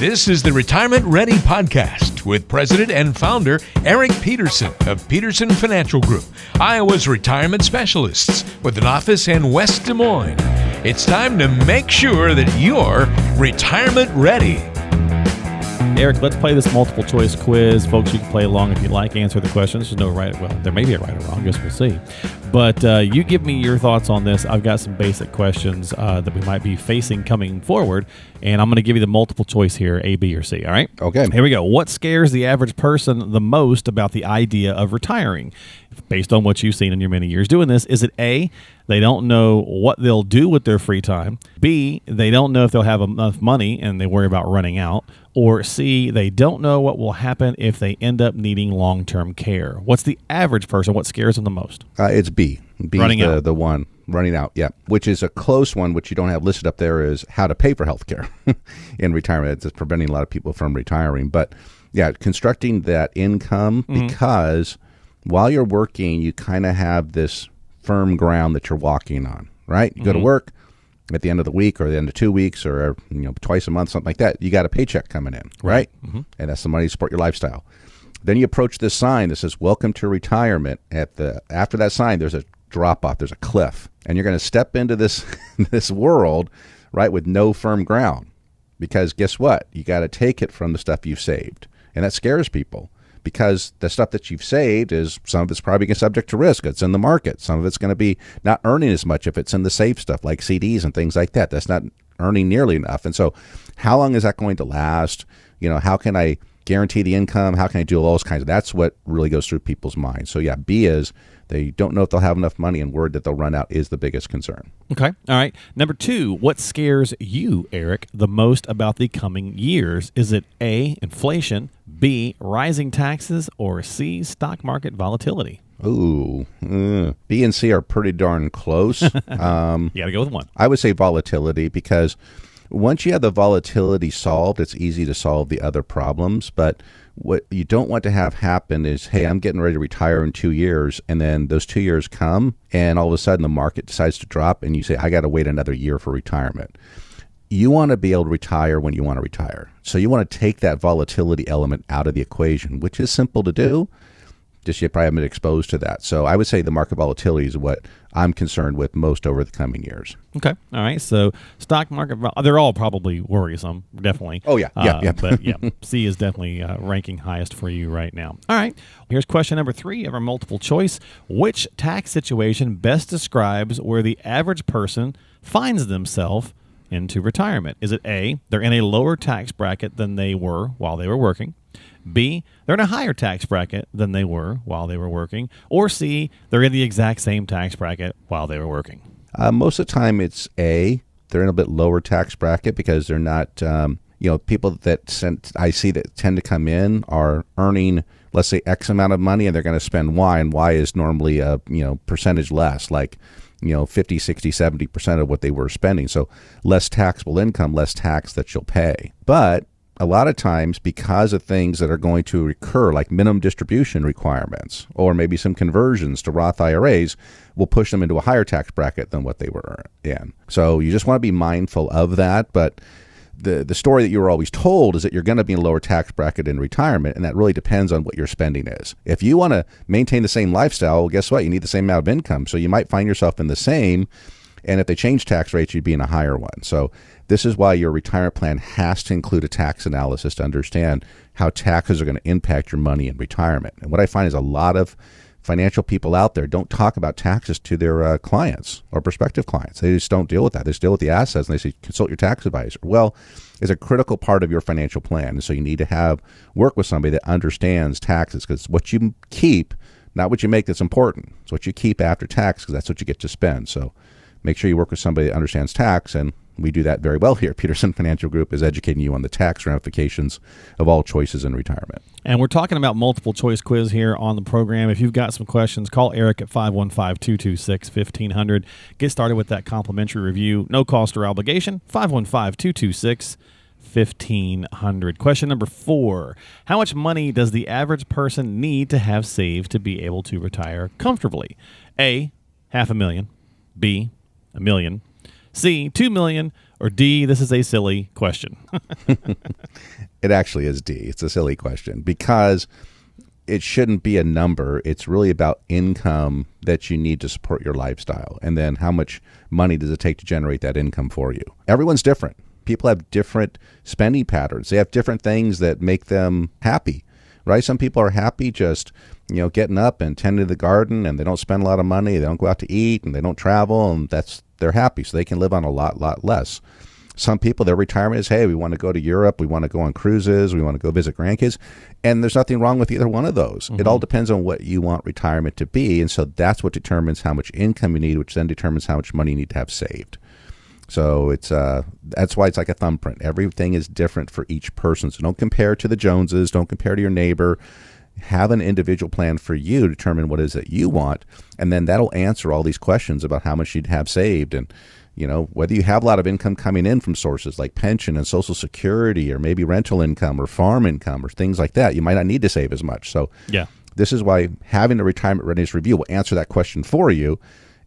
This is the Retirement Ready Podcast with President and Founder Eric Peterson of Peterson Financial Group, Iowa's retirement specialists with an office in West Des Moines. It's time to make sure that you're retirement ready. Eric, let's play this multiple choice quiz. Folks, you can play along if you like, answer the questions. There's no right, well, there may be a right or wrong. I guess we'll see. But uh, you give me your thoughts on this. I've got some basic questions uh, that we might be facing coming forward, and I'm going to give you the multiple choice here A, B, or C. All right? Okay. Here we go. What scares the average person the most about the idea of retiring? Based on what you've seen in your many years doing this, is it A, they don't know what they'll do with their free time, B, they don't know if they'll have enough money and they worry about running out, or C, they don't know what will happen if they end up needing long term care? What's the average person? What scares them the most? Uh, it's B. B Running the, out. the one running out. Yeah, which is a close one, which you don't have listed up there is how to pay for health care in retirement. It's preventing a lot of people from retiring. But yeah, constructing that income Mm-hmm. because while you're working, you kind of have this firm ground that you're walking on. Right? You go to Mm-hmm. work at the end of the week or the end of two weeks or you know twice a month, something like that. You got a paycheck coming in, right? Mm-hmm. And that's the money to support your lifestyle. Then you approach this sign that says "Welcome to Retirement." At the after that sign, there's a drop off. There's a cliff, and you're going to step into this this world right with no firm ground. Because guess what? You got to take it from the stuff you've saved, and that scares people. Because the stuff that you've saved is some of it's probably be subject to risk. It's in the market. Some of it's going to be not earning as much if it's in the safe stuff like CDs and things like that. That's not earning nearly enough. And so, how long is that going to last? You know, how can I guarantee the income? How can I do all those kinds of? That's what really goes through people's minds. So yeah, B is they don't know if they'll have enough money, and word that they'll run out is the biggest concern. Okay. All right. Number two, what scares you, Eric, the most about the coming years? Is it A, inflation, B, rising taxes, or C, stock market volatility? Ooh, uh, B and C are pretty darn close. um, You got to go with one. I would say volatility because once you have the volatility solved, it's easy to solve the other problems. But what you don't want to have happen is, hey, I'm getting ready to retire in two years, and then those two years come, and all of a sudden the market decides to drop, and you say, I got to wait another year for retirement. You want to be able to retire when you want to retire. So you want to take that volatility element out of the equation, which is simple to do just you probably haven't been exposed to that. So I would say the market volatility is what I'm concerned with most over the coming years. Okay. All right. So stock market, they're all probably worrisome, definitely. Oh, yeah. Yeah, Uh, yeah. but yeah, C is definitely uh, ranking highest for you right now. All right. Here's question number three of our multiple choice. Which tax situation best describes where the average person finds themselves into retirement? Is it A, they're in a lower tax bracket than they were while they were working? B, they're in a higher tax bracket than they were while they were working? Or C, they're in the exact same tax bracket while they were working? Uh, most of the time, it's A. They're in a bit lower tax bracket because they're not, um, you know, people that sent, I see that tend to come in are earning, let's say, X amount of money and they're going to spend Y, and Y is normally a, you know, percentage less, like, you know, 50, 60, 70% of what they were spending. So less taxable income, less tax that you'll pay. But a lot of times because of things that are going to recur like minimum distribution requirements or maybe some conversions to Roth IRAs will push them into a higher tax bracket than what they were in. So you just want to be mindful of that, but the the story that you were always told is that you're going to be in a lower tax bracket in retirement and that really depends on what your spending is. If you want to maintain the same lifestyle, well, guess what? You need the same amount of income. So you might find yourself in the same and if they change tax rates, you'd be in a higher one. So this is why your retirement plan has to include a tax analysis to understand how taxes are going to impact your money in retirement. And what I find is a lot of financial people out there don't talk about taxes to their uh, clients or prospective clients. They just don't deal with that. They deal with the assets and they say, consult your tax advisor. Well, it's a critical part of your financial plan. And so you need to have work with somebody that understands taxes because what you keep, not what you make that's important. It's what you keep after tax because that's what you get to spend. So make sure you work with somebody that understands tax and we do that very well here. Peterson Financial Group is educating you on the tax ramifications of all choices in retirement. And we're talking about multiple choice quiz here on the program. If you've got some questions, call Eric at 515 226 1500. Get started with that complimentary review. No cost or obligation. 515 226 1500. Question number four How much money does the average person need to have saved to be able to retire comfortably? A, half a million. B, a million. C, two million. Or D, this is a silly question. It actually is D. It's a silly question because it shouldn't be a number. It's really about income that you need to support your lifestyle. And then how much money does it take to generate that income for you? Everyone's different. People have different spending patterns. They have different things that make them happy, right? Some people are happy just, you know, getting up and tending to the garden and they don't spend a lot of money. They don't go out to eat and they don't travel and that's they're happy. So they can live on a lot, lot less. Some people, their retirement is, hey, we want to go to Europe, we want to go on cruises, we want to go visit grandkids. And there's nothing wrong with either one of those. It all depends on what you want retirement to be. And so that's what determines how much income you need, which then determines how much money you need to have saved. So it's uh that's why it's like a thumbprint. Everything is different for each person. So don't compare to the Joneses, don't compare to your neighbor. Have an individual plan for you, determine what it is that you want, and then that'll answer all these questions about how much you'd have saved and you know whether you have a lot of income coming in from sources like pension and social security or maybe rental income or farm income or things like that you might not need to save as much so yeah. this is why having a retirement readiness review will answer that question for you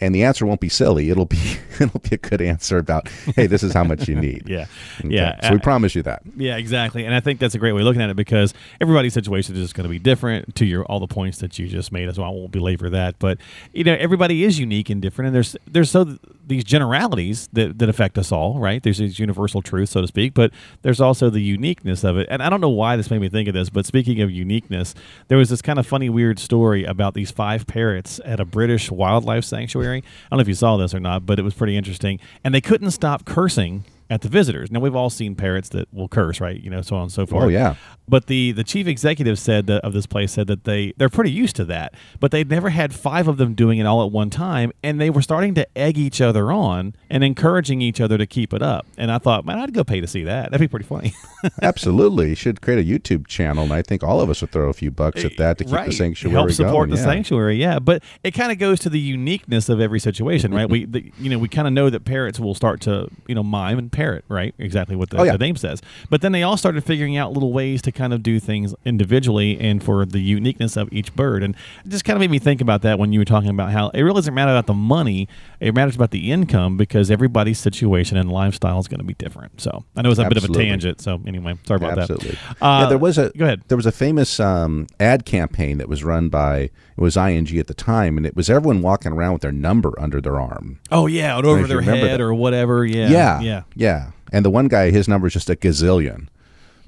and the answer won't be silly it'll be it'll be a good answer about hey this is how much you need Yeah. Okay, Yeah. so we Uh, promise you that Yeah, exactly. And I think that's a great way of looking at it because everybody's situation is just going to be different to your all the points that you just made. So well. I won't belabor that. But you know, everybody is unique and different, and there's there's so th- these generalities that, that affect us all, right? There's these universal truths, so to speak, but there's also the uniqueness of it. And I don't know why this made me think of this, but speaking of uniqueness, there was this kind of funny, weird story about these five parrots at a British wildlife sanctuary. I don't know if you saw this or not, but it was pretty interesting. And they couldn't stop cursing at the visitors. Now we've all seen parrots that will curse, right? You know, so on and so oh, forth. Oh, yeah. But the the chief executive said that, of this place said that they they're pretty used to that, but they'd never had five of them doing it all at one time, and they were starting to egg each other on and encouraging each other to keep it up. And I thought, man, I'd go pay to see that. That'd be pretty funny. absolutely you should create a youtube channel and i think all of us would throw a few bucks at eh, that to keep the sanctuary help support going. the Yeah. sanctuary yeah but it kind of goes to the uniqueness of every situation right we the, you know we kind of know that parrots will start to you know mime and parrot right exactly what the, Oh, yeah. the name says but then they all started figuring out little ways to kind of do things individually and for the uniqueness of each bird and it just kind of made me think about that when you were talking about how it really doesn't matter about the money it matters about the income because everybody's situation and lifestyle is going to be different so i know it's a bit of a tangent so anyway sorry about Absolutely. that Uh, yeah, there was a go ahead There was a famous um, ad campaign that was run by it was ING at the time, and it was everyone walking around with their number under their arm. Oh yeah, over their head that. or whatever. Yeah, yeah, yeah. yeah. And the one guy, his number is just a gazillion.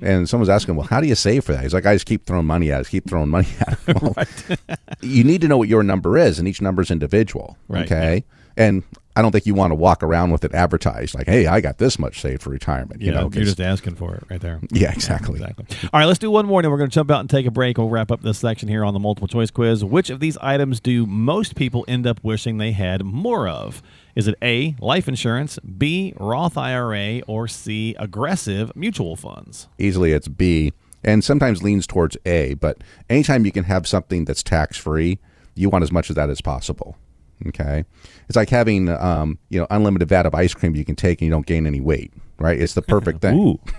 And someone's asking, "Well, how do you save for that?" He's like, "I just keep throwing money at it, keep throwing money at it." Well, you need to know what your number is, and each number is individual. Right, Okay, and I don't think you want to walk around with it advertised like, "Hey, I got this much saved for retirement." You You know, you're just asking for it right there. yeah, exactly. Exactly. All right, let's do one more, and we're going to jump out and take a break. We'll wrap up this section here on the multiple choice quiz. Which of these items do most people end up wishing they had more of? Is it A, life insurance, B, Roth IRA, or C, aggressive mutual funds? easily it's B, and sometimes leans towards A. But anytime you can have something that's tax free, you want as much of that as possible. Okay, it's like having um, you know unlimited vat of ice cream you can take and you don't gain any weight. Right, it's the perfect thing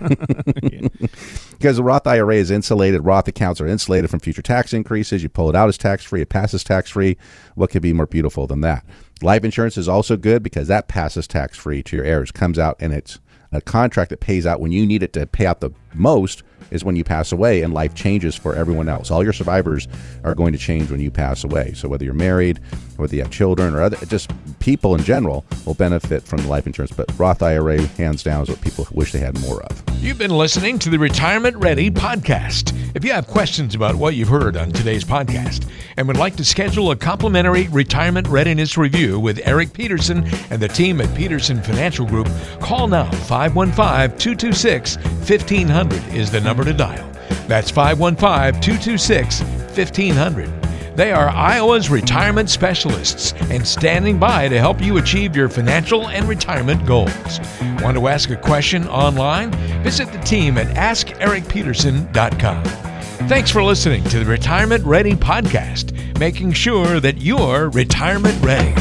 because the Roth IRA is insulated. Roth accounts are insulated from future tax increases. You pull it out as tax free. It passes tax free. What could be more beautiful than that? Life insurance is also good because that passes tax free to your heirs. Comes out and it's a contract that pays out when you need it to pay out the most is when you pass away and life changes for everyone else. All your survivors are going to change when you pass away. So whether you're married, whether you have children or other just people in general will benefit from the life insurance. But Roth IRA hands down is what people wish they had more of. You've been listening to the Retirement Ready podcast. If you have questions about what you've heard on today's podcast and would like to schedule a complimentary retirement readiness review with Eric Peterson and the team at Peterson Financial Group, call now 515 226 1500 is the number to dial. That's 515 226 1500. They are Iowa's retirement specialists and standing by to help you achieve your financial and retirement goals. Want to ask a question online? Visit the team at AskEricPeterson.com. Thanks for listening to the Retirement Ready podcast, making sure that you're retirement ready.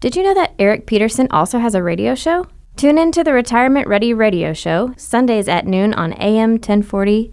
Did you know that Eric Peterson also has a radio show? Tune in to the Retirement Ready radio show, Sundays at noon on AM 1040